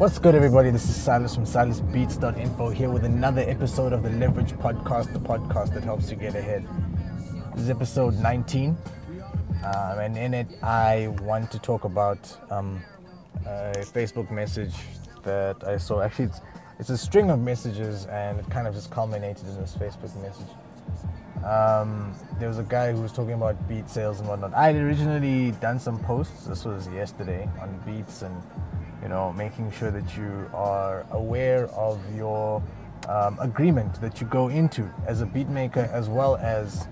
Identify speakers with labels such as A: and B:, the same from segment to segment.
A: What's good, everybody? This is Silas from SilasBeats.info here with another episode of the Leverage Podcast, the podcast that helps you get ahead. This is episode 19, um, and in it, I want to talk about um, a Facebook message that I saw. Actually, it's, it's a string of messages, and it kind of just culminated in this Facebook message. Um, there was a guy who was talking about beat sales and whatnot. I had originally done some posts. This was yesterday on beats and you know making sure that you are aware of your um, agreement that you go into as a beat maker as well as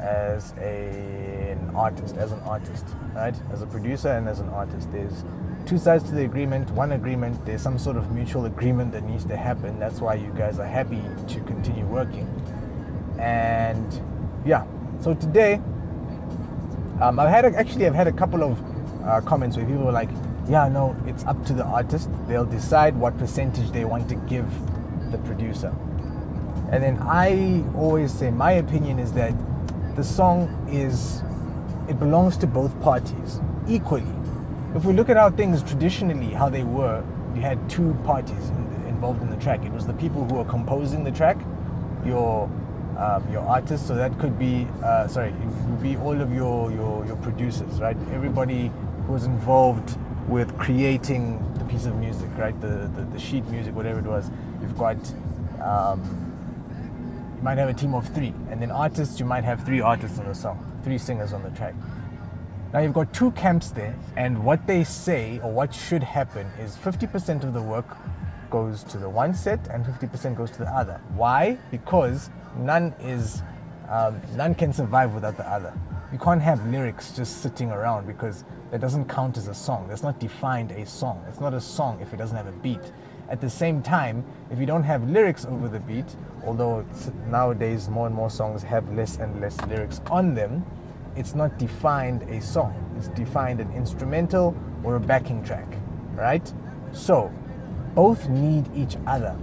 A: as a, an artist, as an artist, right? As a producer and as an artist. There's two sides to the agreement. One agreement, there's some sort of mutual agreement that needs to happen. That's why you guys are happy to continue working and yeah so today um, i've had a, actually i've had a couple of uh, comments where people were like yeah no it's up to the artist they'll decide what percentage they want to give the producer and then i always say my opinion is that the song is it belongs to both parties equally if we look at how things traditionally how they were you had two parties in, involved in the track it was the people who are composing the track your um, your artists. So that could be, uh, sorry, it would be all of your, your, your producers, right? Everybody who was involved creating the piece of music, right? The, the, the sheet music, whatever it was. You've got, um, you might have a team of three. And then artists, you might have three artists on the song, three singers on the track. Now you've got two camps there, and what they say or what should happen is 50% of the work goes to the one set and 50% goes to the other. Why? Because none is um, none can survive without the other. You can't have lyrics just sitting around because that doesn't count as a song. That's not defined a song. It's not a song if it doesn't have a beat. At the same time, if you don't have lyrics over the beat, although nowadays more and more songs have less and less lyrics on them, it's not defined a song. It's defined an instrumental or a backing track, right? So, both need each other.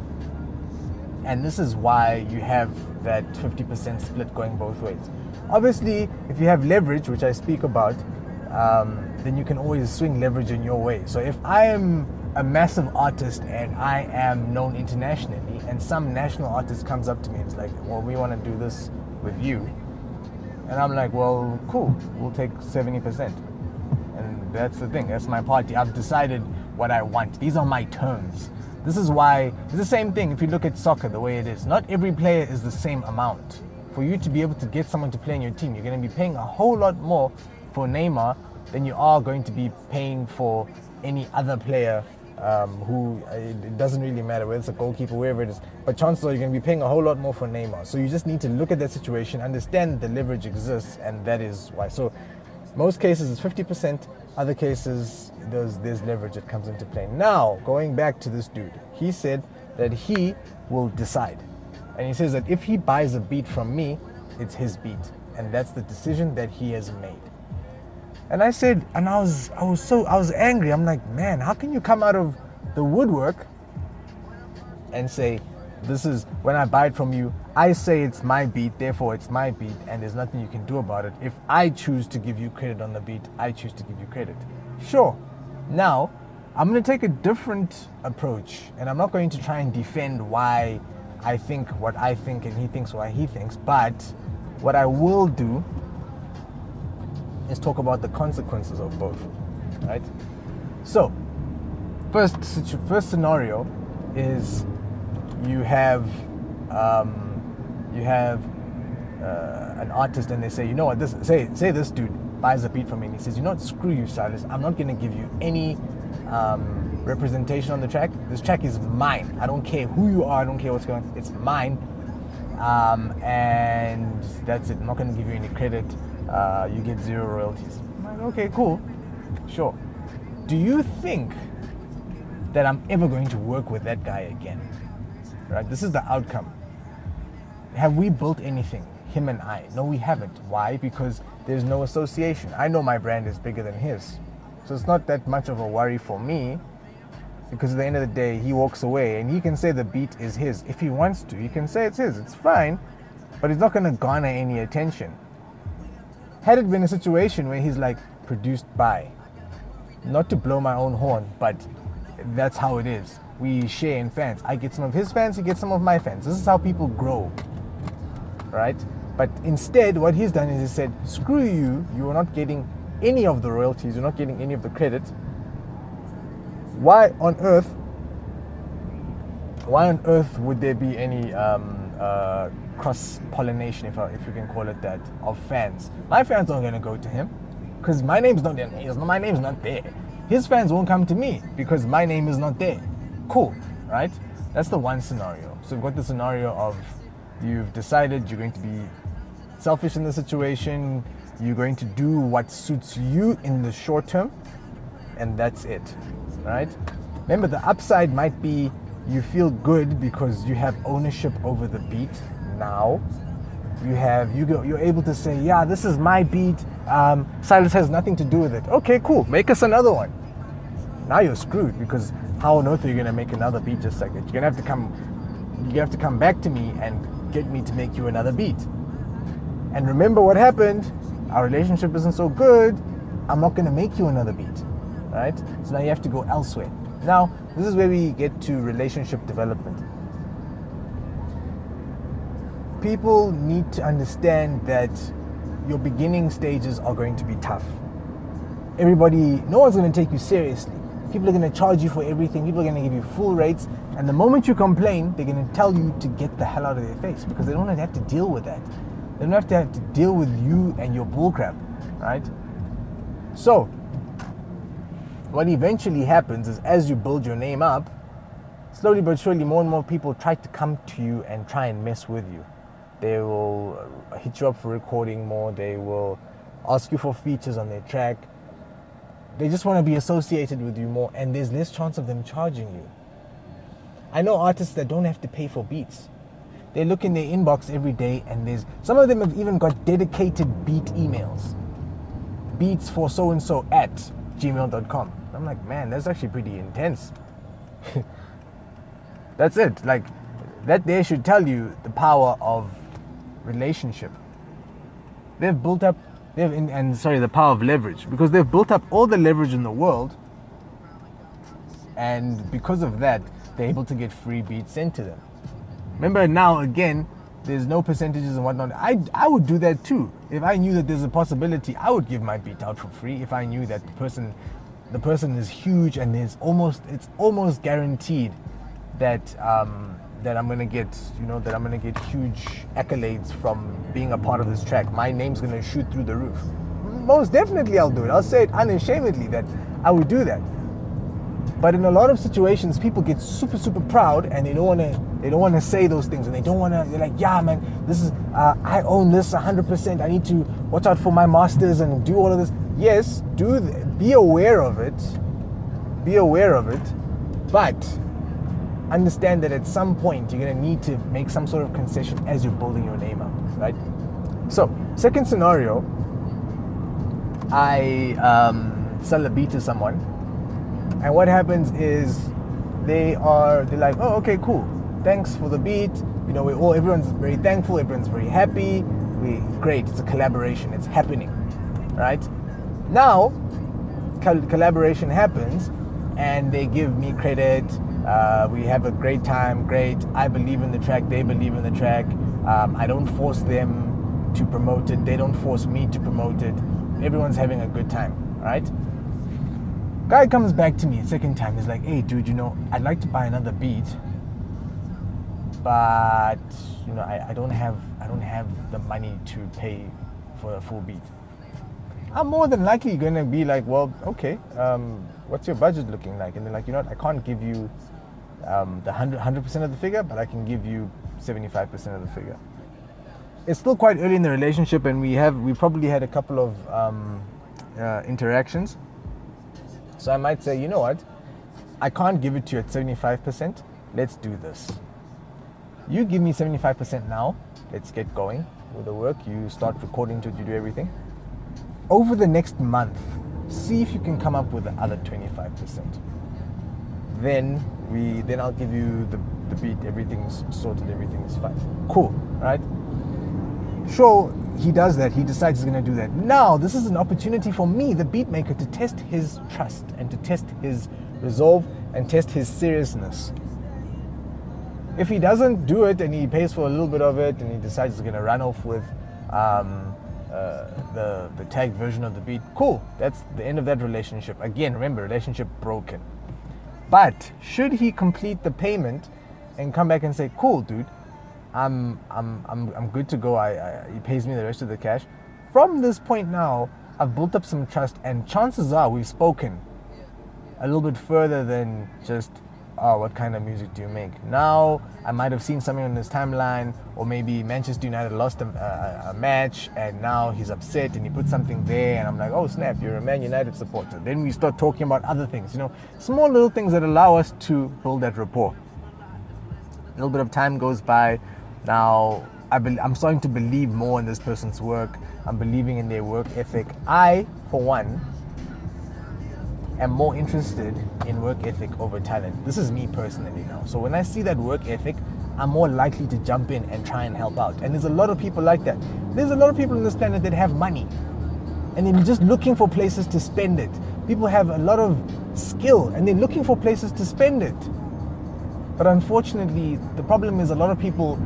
A: And this is why you have that 50% split going both ways. Obviously, if you have leverage, which I speak about, um, then you can always swing leverage in your way. So if I am a massive artist and I am known internationally, and some national artist comes up to me and is like, "Well, we want to do this with you," and I'm like, "Well, cool, we'll take 70%." And that's the thing. That's my party. I've decided what I want. These are my terms. This is why it's the same thing if you look at soccer the way it is. Not every player is the same amount. For you to be able to get someone to play in your team, you're going to be paying a whole lot more for Neymar than you are going to be paying for any other player um, who it doesn't really matter whether it's a goalkeeper, wherever it is. But chances are you're going to be paying a whole lot more for Neymar. So you just need to look at that situation, understand the leverage exists, and that is why. So most cases it's 50%, other cases there's, there's leverage that comes into play. Now, going back to this dude, he said that he will decide. And he says that if he buys a beat from me, it's his beat. And that's the decision that he has made. And I said, and I was I was so I was angry. I'm like, man, how can you come out of the woodwork and say, this is when I buy it from you, I say it's my beat, therefore it's my beat, and there's nothing you can do about it. If I choose to give you credit on the beat, I choose to give you credit. Sure. Now, I'm going to take a different approach, and I'm not going to try and defend why I think what I think and he thinks what he thinks, but what I will do is talk about the consequences of both. Right? So, first, first scenario is you have um, you have uh, an artist and they say, you know what, this say say this dude buys a beat from me and he says, you know what, screw you, Silas, I'm not gonna give you any um, representation on the track. This track is mine. I don't care who you are. I don't care what's going. on. It's mine, um, and that's it. I'm not gonna give you any credit. Uh, you get zero royalties. I'm like, okay, cool, sure. Do you think that I'm ever going to work with that guy again? right? This is the outcome. Have we built anything, him and I? No, we haven't. Why? Because there's no association. I know my brand is bigger than his. So it's not that much of a worry for me because at the end of the day, he walks away and he can say the beat is his. If he wants to, he can say it's his. It's fine, but he's not going to garner any attention. Had it been a situation where he's like produced by, not to blow my own horn, but that's how it is. We share in fans. I get some of his fans, he gets some of my fans. This is how people grow. Right? But instead, what he's done is he said, screw you, you are not getting any of the royalties, you're not getting any of the credit. Why on earth? Why on earth would there be any um, uh, cross pollination, if, if you can call it that, of fans? My fans aren't to go to him because my name's not there. My name's not there. His fans won't come to me because my name is not there. Cool, right? That's the one scenario. So we've got the scenario of you've decided you're going to be selfish in the situation, you're going to do what suits you in the short term, and that's it, right? Remember, the upside might be you feel good because you have ownership over the beat now. You have you go, you're able to say, yeah, this is my beat. Um, Silas has nothing to do with it. Okay, cool. Make us another one. Now you're screwed because how on earth are you gonna make another beat just like that? You're gonna have to come. You have to come back to me and get me to make you another beat. And remember what happened our relationship isn't so good, I'm not to make you another beat, right? So now you have to go elsewhere. Now, this is where we get to relationship development. People need to understand that your beginning stages are going to be tough. Everybody, no one's going to take you seriously. People are going to charge you for everything. People are going to give you full rates. And the moment you complain, they're going to tell you to get the hell out of their face because they don't have to deal with that. They don't have to have to deal with you and your bullcrap, right? So, what eventually happens is as you build your name up, slowly but surely more and more people try to come to you and try and mess with you. They will hit you up for recording more, they will ask you for features on their track. They just want to be associated with you more, and there's less chance of them charging you. I know artists that don't have to pay for beats they look in their inbox every day, and there's some of them have even got dedicated beat emails. Beats for so and so at gmail.com. I'm like, man, that's actually pretty intense. that's it. Like, that there should tell you the power of relationship. They've built up, they've in, and sorry, the power of leverage because they've built up all the leverage in the world, and because of that, they're able to get free beats sent to them. Remember now again, there's no percentages and whatnot. I I would do that too. If I knew that there's a possibility, I would give my beat out for free. If I knew that the person, the person is huge and there's almost it's almost guaranteed that um, that I'm gonna get you know that I'm gonna get huge accolades from being a part of this track. My name's gonna shoot through the roof. Most definitely, I'll do it. I'll say it unashamedly that I would do that. But in a lot of situations, people get super, super proud and they don't want to. They don't want to say those things, and they don't want to. They're like, "Yeah, man, this is. Uh, I own this 100%. I need to watch out for my masters and do all of this." Yes, do. Th- be aware of it. Be aware of it, but understand that at some point you're going to need to make some sort of concession as you're building your name up, right? So, second scenario, I um, sell a beat to someone and what happens is they are they're like, oh, okay, cool. Thanks for the beat. You know, we all everyone's very thankful. Everyone's very happy. We great. It's a collaboration. It's happening, right? Now, collaboration happens, and they give me credit. Uh, we have a great time. Great. I believe in the track. They believe in the track. Um, I don't force them to promote it. They don't force me to promote it. Everyone's having a good time, right? Guy comes back to me a second time. He's like, "Hey, dude, you know, I'd like to buy another beat, but you know, I, I don't have I don't have the money to pay for a full beat." I'm more than likely gonna be like, "Well, okay, um, what's your budget looking like?" And they're like, "You know what? I can't give you um, the 100 percent of the figure, but I can give you 75 percent of the figure." It's still quite early in the relationship, and we have we probably had a couple of um, uh, interactions so I might say, you know what? I can't give it to you at 75%. Let's do this. You give me 75% now. Let's get going with the work. You start recording to you do everything. Over the next month, see if you can come up with the other 25%. Then we then I'll give you the, the beat, everything's sorted, everything's fine. Cool, right? Sure, he does that. He decides he's to do that. Now, this is an opportunity for me, the beat maker, to test his trust and to test his resolve and test his seriousness. If he doesn't do it and he pays for a little bit of it and he decides he's to run off with um, uh, the, the tagged version of the beat, cool. That's the end of that relationship. Again, remember, relationship broken. But should he complete the payment and come back and say, cool, dude, I'm, I'm, I'm, I'm good to go. I, I, he pays me the rest of the cash. From this point now, I've built up some trust, and chances are we've spoken a little bit further than just oh, what kind of music do you make? Now, I might have seen something on his timeline, or maybe Manchester United lost a, a, a, match and now he's upset and he put something there, and I'm like, oh, snap, you're a Man United supporter. Then we start talking about other things, you know, small little things that allow us to build that rapport. A little bit of time goes by. Now, I be- I'm starting to believe more in this person's work. I'm believing in their work ethic. I, for one, am more interested in work ethic over talent. This is me personally now. So when I see that work ethic, I'm more likely to jump in and try and help out. And there's a lot of people like that. There's a lot of people on this planet that have money and they're just looking for places to spend it. People have a lot of skill and they're looking for places to spend it. But unfortunately, the problem is a lot of people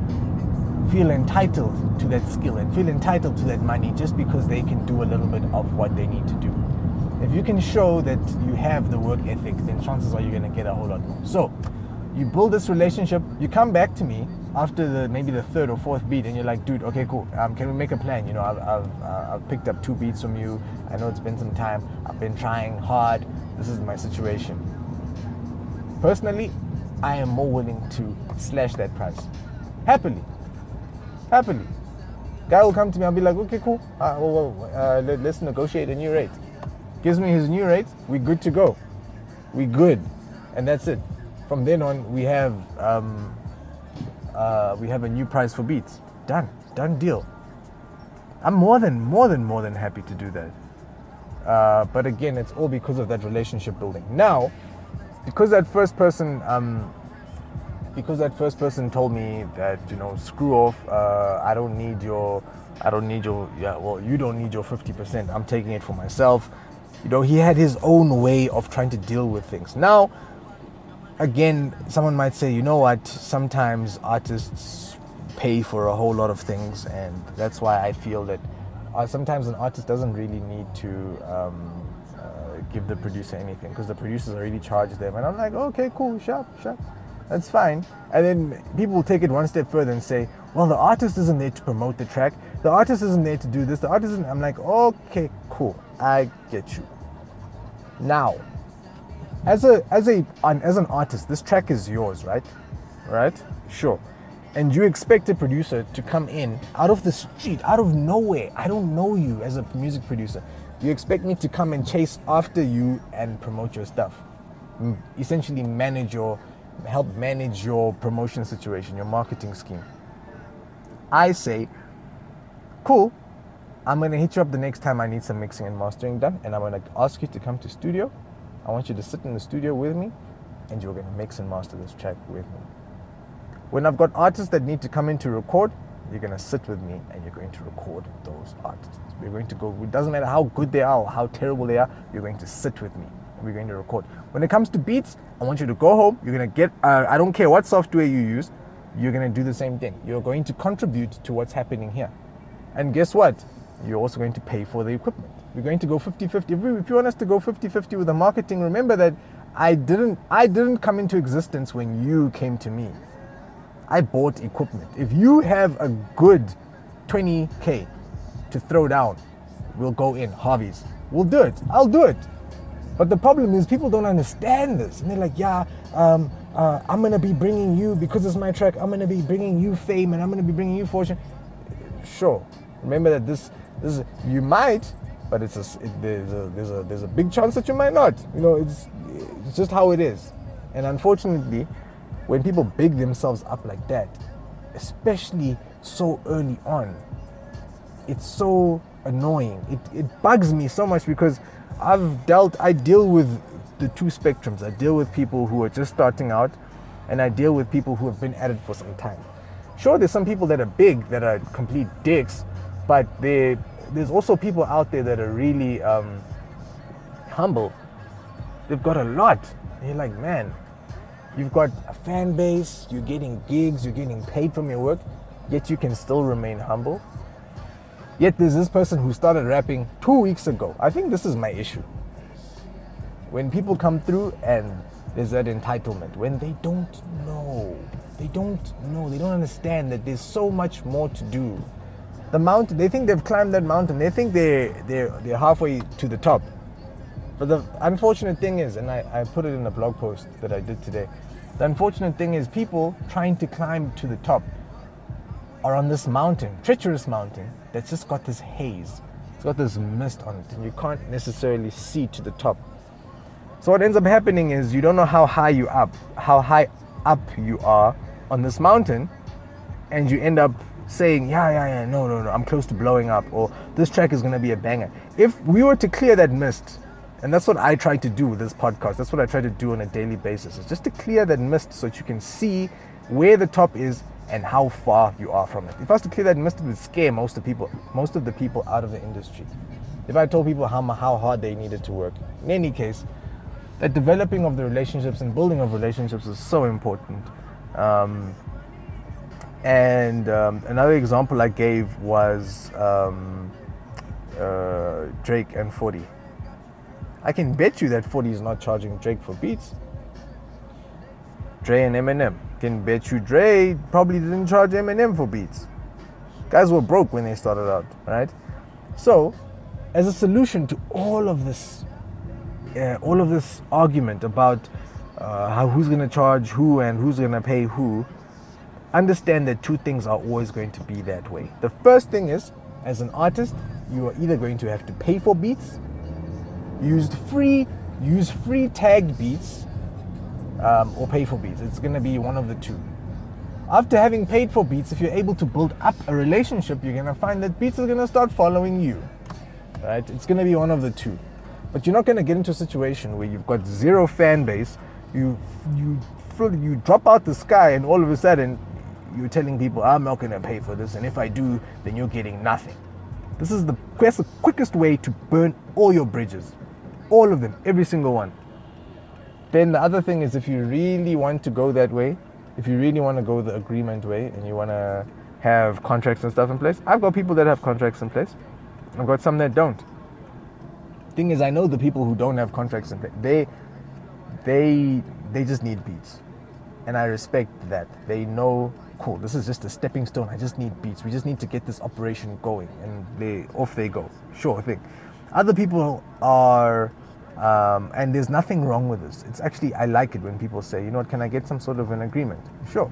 A: feel entitled to that skill and feel entitled to that money just because they can do a little bit of what they need to do if you can show that you have the work ethic, then chances are you're going to get a whole lot more. So, you build this relationship. You come back to me after the maybe the third or fourth beat, and you're like, dude, okay, cool. Um, can we make a plan? You know, I've I've, uh, I've picked up two beats from you. I know it's been some time. I've been trying hard. This is my situation. Personally, I am more willing to slash that price, happily, happily. Guy will come to me. I'll be like, okay, cool. Uh, well, well uh, let, let's negotiate a new rate gives me his new rate, we're good to go. We good, and that's it. From then on, we have um, uh, we have a new price for beats. Done, done deal. I'm more than more than more than happy to do that. Uh, but again, it's all because of that relationship building. Now, because that first person, um, because that first person told me that you know, screw off. Uh, I don't need your, I don't need your, yeah. Well, you don't need your 50%. I'm taking it for myself. You know, he had his own way of trying to deal with things. Now, again, someone might say, you know what, sometimes artists pay for a whole lot of things, and that's why I feel that uh, sometimes an artist doesn't really need to um, uh, give the producer anything because the producers already charge them. And I'm like, okay, cool, sharp, sharp. That's fine. And then people will take it one step further and say, well, the artist isn't there to promote the track. The artist isn't there to do this. The artist isn't. I'm like, okay, cool. I get you. Now, as a as a as an artist, this track is yours, right? Right? Sure. And you expect a producer to come in out of the street, out of nowhere. I don't know you as a music producer. You expect me to come and chase after you and promote your stuff. Mm, essentially manage your help manage your promotion situation, your marketing scheme. I say, cool, I'm gonna hit you up the next time I need some mixing and mastering done, and I'm gonna ask you to come to studio. I want you to sit in the studio with me, and you're gonna mix and master this track with me. When I've got artists that need to come in to record, you're gonna sit with me and you're going to record those artists. We're going to go. It doesn't matter how good they are or how terrible they are. You're going to sit with me. and We're going to record. When it comes to beats, I want you to go home. You're gonna get. Uh, I don't care what software you use. You're gonna do the same thing. You're going to contribute to what's happening here. And guess what? you're also going to pay for the equipment. We're going to go 50-50. If, if you want us to go 50-50 with the marketing, remember that I didn't I didn't come into existence when you came to me. I bought equipment. If you have a good 20k to throw down, we'll go in Harvey's. We'll do it. I'll do it. But the problem is people don't understand this, and they're like, "Yeah, um, uh, I'm gonna be bringing you because it's my track. I'm gonna be bringing you fame, and I'm gonna be bringing you fortune." Sure. Remember that this this, you might, but it's a, it, there's a there's a there's a big chance that you might not. You know, it's it's just how it is. And unfortunately, when people big themselves up like that, especially so early on, it's so annoying. It it bugs me so much because I've dealt I deal with the two spectrums. I deal with people who are just starting out and I deal with people who have been at it for some time. Sure, there's some people that are big that are complete dicks but there's also people out there that are really um, humble. They've got a lot, And you're like, man, you've got a fan base, you're getting gigs, you're getting paid from your work, yet you can still remain humble. Yet there's this person who started rapping two weeks ago. I think this is my issue. When people come through and there's that entitlement, when they don't know, they don't know, they don't understand that there's so much more to do. The mountain, they think they've climbed that mountain, they think they're, they're, they're halfway to the top. But the unfortunate thing is, and I, I put it in a blog post that I did today, the unfortunate thing is people trying to climb to the top are on this mountain, treacherous mountain, that's just got this haze. It's got this mist on it, and you can't necessarily see to the top. So what ends up happening is you don't know how high you up, how high up you are on this mountain, and you end up saying, yeah, yeah, yeah, no, no, no, I'm close to blowing up, or this track is gonna be a banger. If we were to clear that mist, and that's what I try to do with this podcast. That's what I try to do on a daily basis. Is just to clear that mist so that you can see where the top is and how far you are from it. If I was to clear that mist, it would scare most of the people, most of the people out of the industry. If I told people how how hard they needed to work. In any case, that developing of the relationships and building of relationships is so important. Um, and um, another example I gave was um, uh, Drake and 40. I can bet you that 40 is not charging Drake for beats. Dre and Eminem. Can bet you Dre probably didn't charge Eminem for beats. Guys were broke when they started out, right? So, as a solution to all of this, uh, all of this argument about uh, how who's going to charge who and who's going to pay who, understand that two things are always going to be that way. The first thing is, as an artist, you are either going to have to pay for beats used free use free tagged beats um, or pay for beats. It's going to be one of the two. After having paid for beats, if you're able to build up a relationship, you're going to find that beats are going to start following you. Right? It's going to be one of the two. But you're not going to get into a situation where you've got zero fan base. You you you drop out the sky, and all of a sudden, you're telling people, "I'm not going to pay for this," and if I do, then you're getting nothing. This is the, the quickest way to burn all your bridges. All of them, every single one. Then the other thing is if you really want to go that way, if you really want to go the agreement way and you want to have contracts and stuff in place, I've got people that have contracts in place. I've got some that don't. Thing is, I know the people who don't have contracts place. They, they, they just need beats, and I respect that. They know, cool. This is just a stepping stone. I just need beats. We just need to get this operation going, and they off they go. Sure thing. Other people are um, and there's nothing wrong with this. It's actually, I like it when people say, you know what, can I get some sort of an agreement? Sure.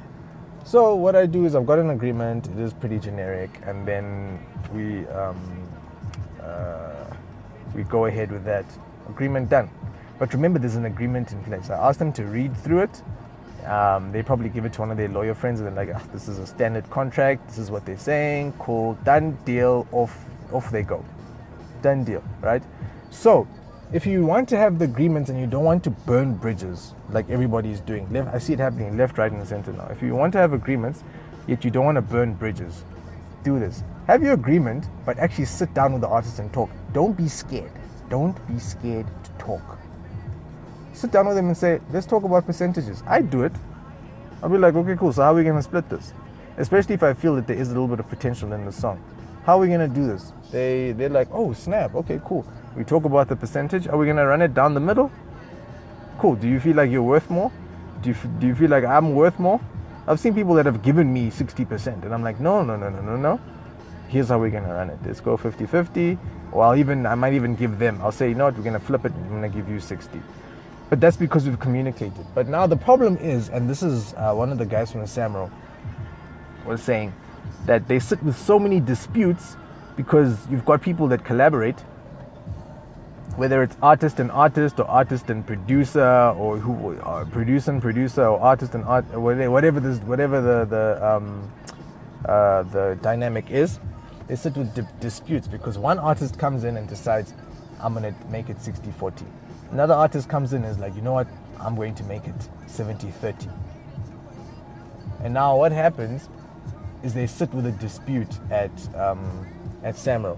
A: So what I do is I've got an agreement. It is pretty generic, and then we um, uh, we go ahead with that agreement done. But remember, there's an agreement in place. I asked them to read through it. Um, they probably give it to one of their lawyer friends, and they're like, oh, "This is a standard contract. This is what they're saying. Cool, done deal. Off, off they go. Done deal, right? So if you want to have the agreements and you don't want to burn bridges like everybody is doing, left, I see it happening left, right, and center now. If you want to have agreements, yet you don't want to burn bridges, do this. Have your agreement, but actually sit down with the artist and talk. Don't be scared. Don't be scared to talk. Sit down with them and say, let's talk about percentages. I do it. I'll be like, okay, cool. So how are we gonna split this? Especially if I feel that there is a little bit of potential in the song. How are we gonna do this? They they're like, oh snap, okay, cool. We talk about the percentage. Are we going to run it down the middle? Cool. Do you feel like you're worth more? Do you, do you feel like I'm worth more? I've seen people that have given me 60%, and I'm like, no, no, no, no, no, no. Here's how we're going to run it. Let's go 50 50. Or I'll even, I might even give them, I'll say, you know what, we're going to flip it, I'm going to give you 60. But that's because we've communicated. But now the problem is, and this is uh, one of the guys from the Samro was saying, that they sit with so many disputes because you've got people that collaborate whether it's artist and artist or artist and producer or who uh, producer and producer or artist and art whatever this whatever the the um, uh, the dynamic is they sit with di- disputes because one artist comes in and decides I'm gonna make it 60-40 another artist comes in and is like you know what I'm going to make it 70-30 and now what happens is they sit with a dispute at um, at Samro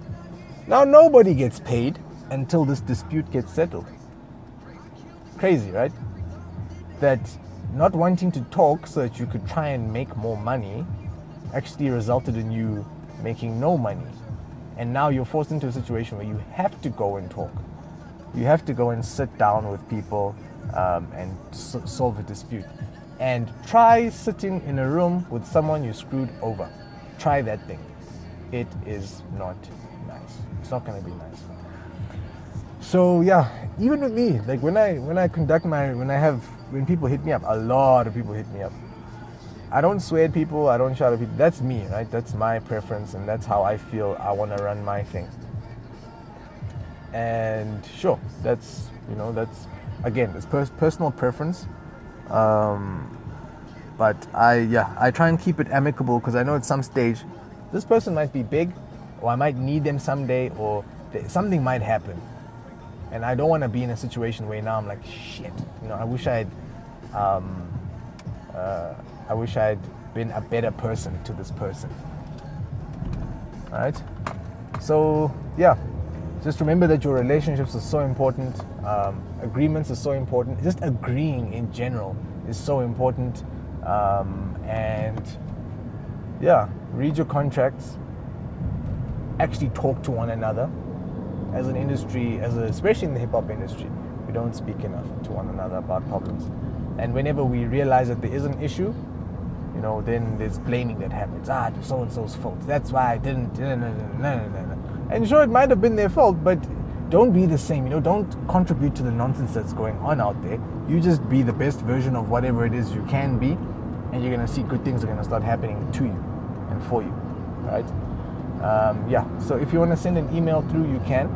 A: now nobody gets paid until this dispute gets settled. Crazy, right? that not wanting to talk so that you could try and make more money actually resulted in you making no money. And now you're forced into a situation where you have to go and talk. You have to go and sit down with people um, and solve a dispute. And try sitting in a room with someone you screwed over. Try that thing. It is not nice. It's not going to be nice. So yeah, even with me, like when I when I conduct my when I have when people hit me up, a lot of people hit me up. I don't swear at people. I don't shout at people. That's me, right? That's my preference, and that's how I feel. I want to run my thing. And sure, that's you know that's again it's pers- personal preference. Um, but I yeah I try and keep it amicable because I know at some stage this person might be big, or I might need them someday, or th- something might happen, and I don't want to be in a situation where now I'm like shit. You know, I wish I had. Um, uh, I wish I had been a better person to this person. All right. So yeah, just remember that your relationships are so important. Um, agreements are so important. Just agreeing in general is so important. Um, and yeah, read your contracts. Actually, talk to one another. As an industry, as a, especially in the hip hop industry, we don't speak enough to one another about problems. And whenever we realize that there is an issue, you know, then there's blaming that happens. Ah, it's so and so's fault. That's why I didn't. No, no, no, no, no. And sure, it might have been their fault, but don't be the same. You know, don't contribute to the nonsense that's going on out there. You just be the best version of whatever it is you can be, and you're gonna see good things are gonna start happening to you and for you, right? Um, yeah. So if you want to send an email through, you can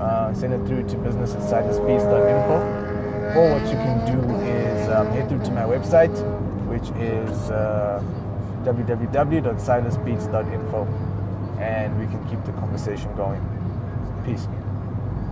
A: uh, send it through to business at silasbeats.info. Or what you can do is um, head through to my website, which is uh, www.silasbeats.info, and we can keep the conversation going. Peace.